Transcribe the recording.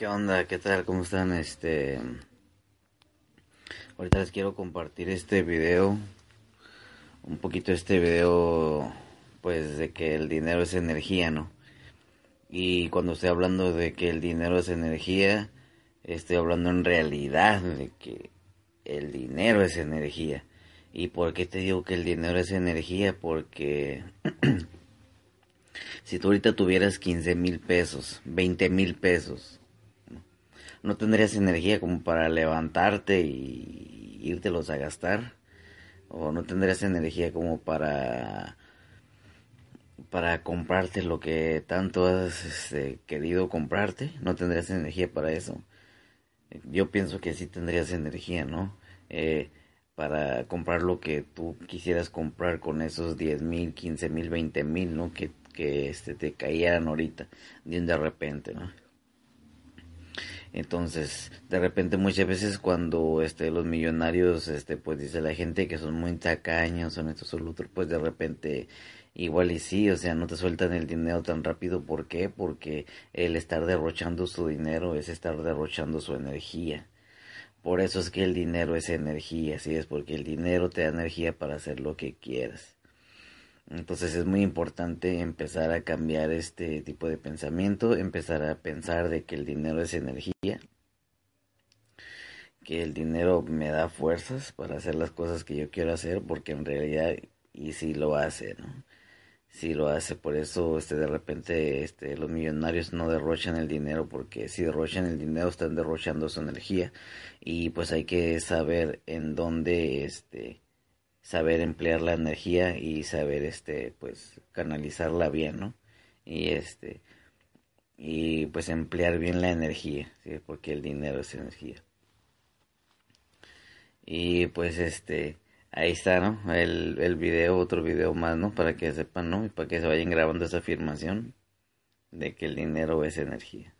¿Qué onda? ¿Qué tal? ¿Cómo están? Este ahorita les quiero compartir este video un poquito este video pues de que el dinero es energía, ¿no? Y cuando estoy hablando de que el dinero es energía, estoy hablando en realidad de que el dinero es energía. ¿Y por qué te digo que el dinero es energía? Porque si tú ahorita tuvieras 15 mil pesos, 20 mil pesos, no tendrías energía como para levantarte y írtelos a gastar o no tendrías energía como para para comprarte lo que tanto has este, querido comprarte no tendrías energía para eso. Yo pienso que sí tendrías energía no eh, para comprar lo que tú quisieras comprar con esos 10 mil 15 mil 20 mil no que, que este, te cayeran ahorita de repente no entonces, de repente muchas veces cuando este los millonarios este pues dice la gente que son muy tacaños, son estos otros, pues de repente igual y sí, o sea, no te sueltan el dinero tan rápido, ¿por qué? Porque el estar derrochando su dinero es estar derrochando su energía. Por eso es que el dinero es energía, sí, es porque el dinero te da energía para hacer lo que quieras. Entonces es muy importante empezar a cambiar este tipo de pensamiento, empezar a pensar de que el dinero es energía, que el dinero me da fuerzas para hacer las cosas que yo quiero hacer, porque en realidad, y si lo hace, ¿no? Si lo hace, por eso este, de repente este, los millonarios no derrochan el dinero, porque si derrochan el dinero están derrochando su energía, y pues hay que saber en dónde este, saber emplear la energía y saber este pues canalizarla bien no y este y pues emplear bien la energía ¿sí? porque el dinero es energía. Y pues este ahí está no el, el video otro video más no para que sepan no y para que se vayan grabando esa afirmación de que el dinero es energía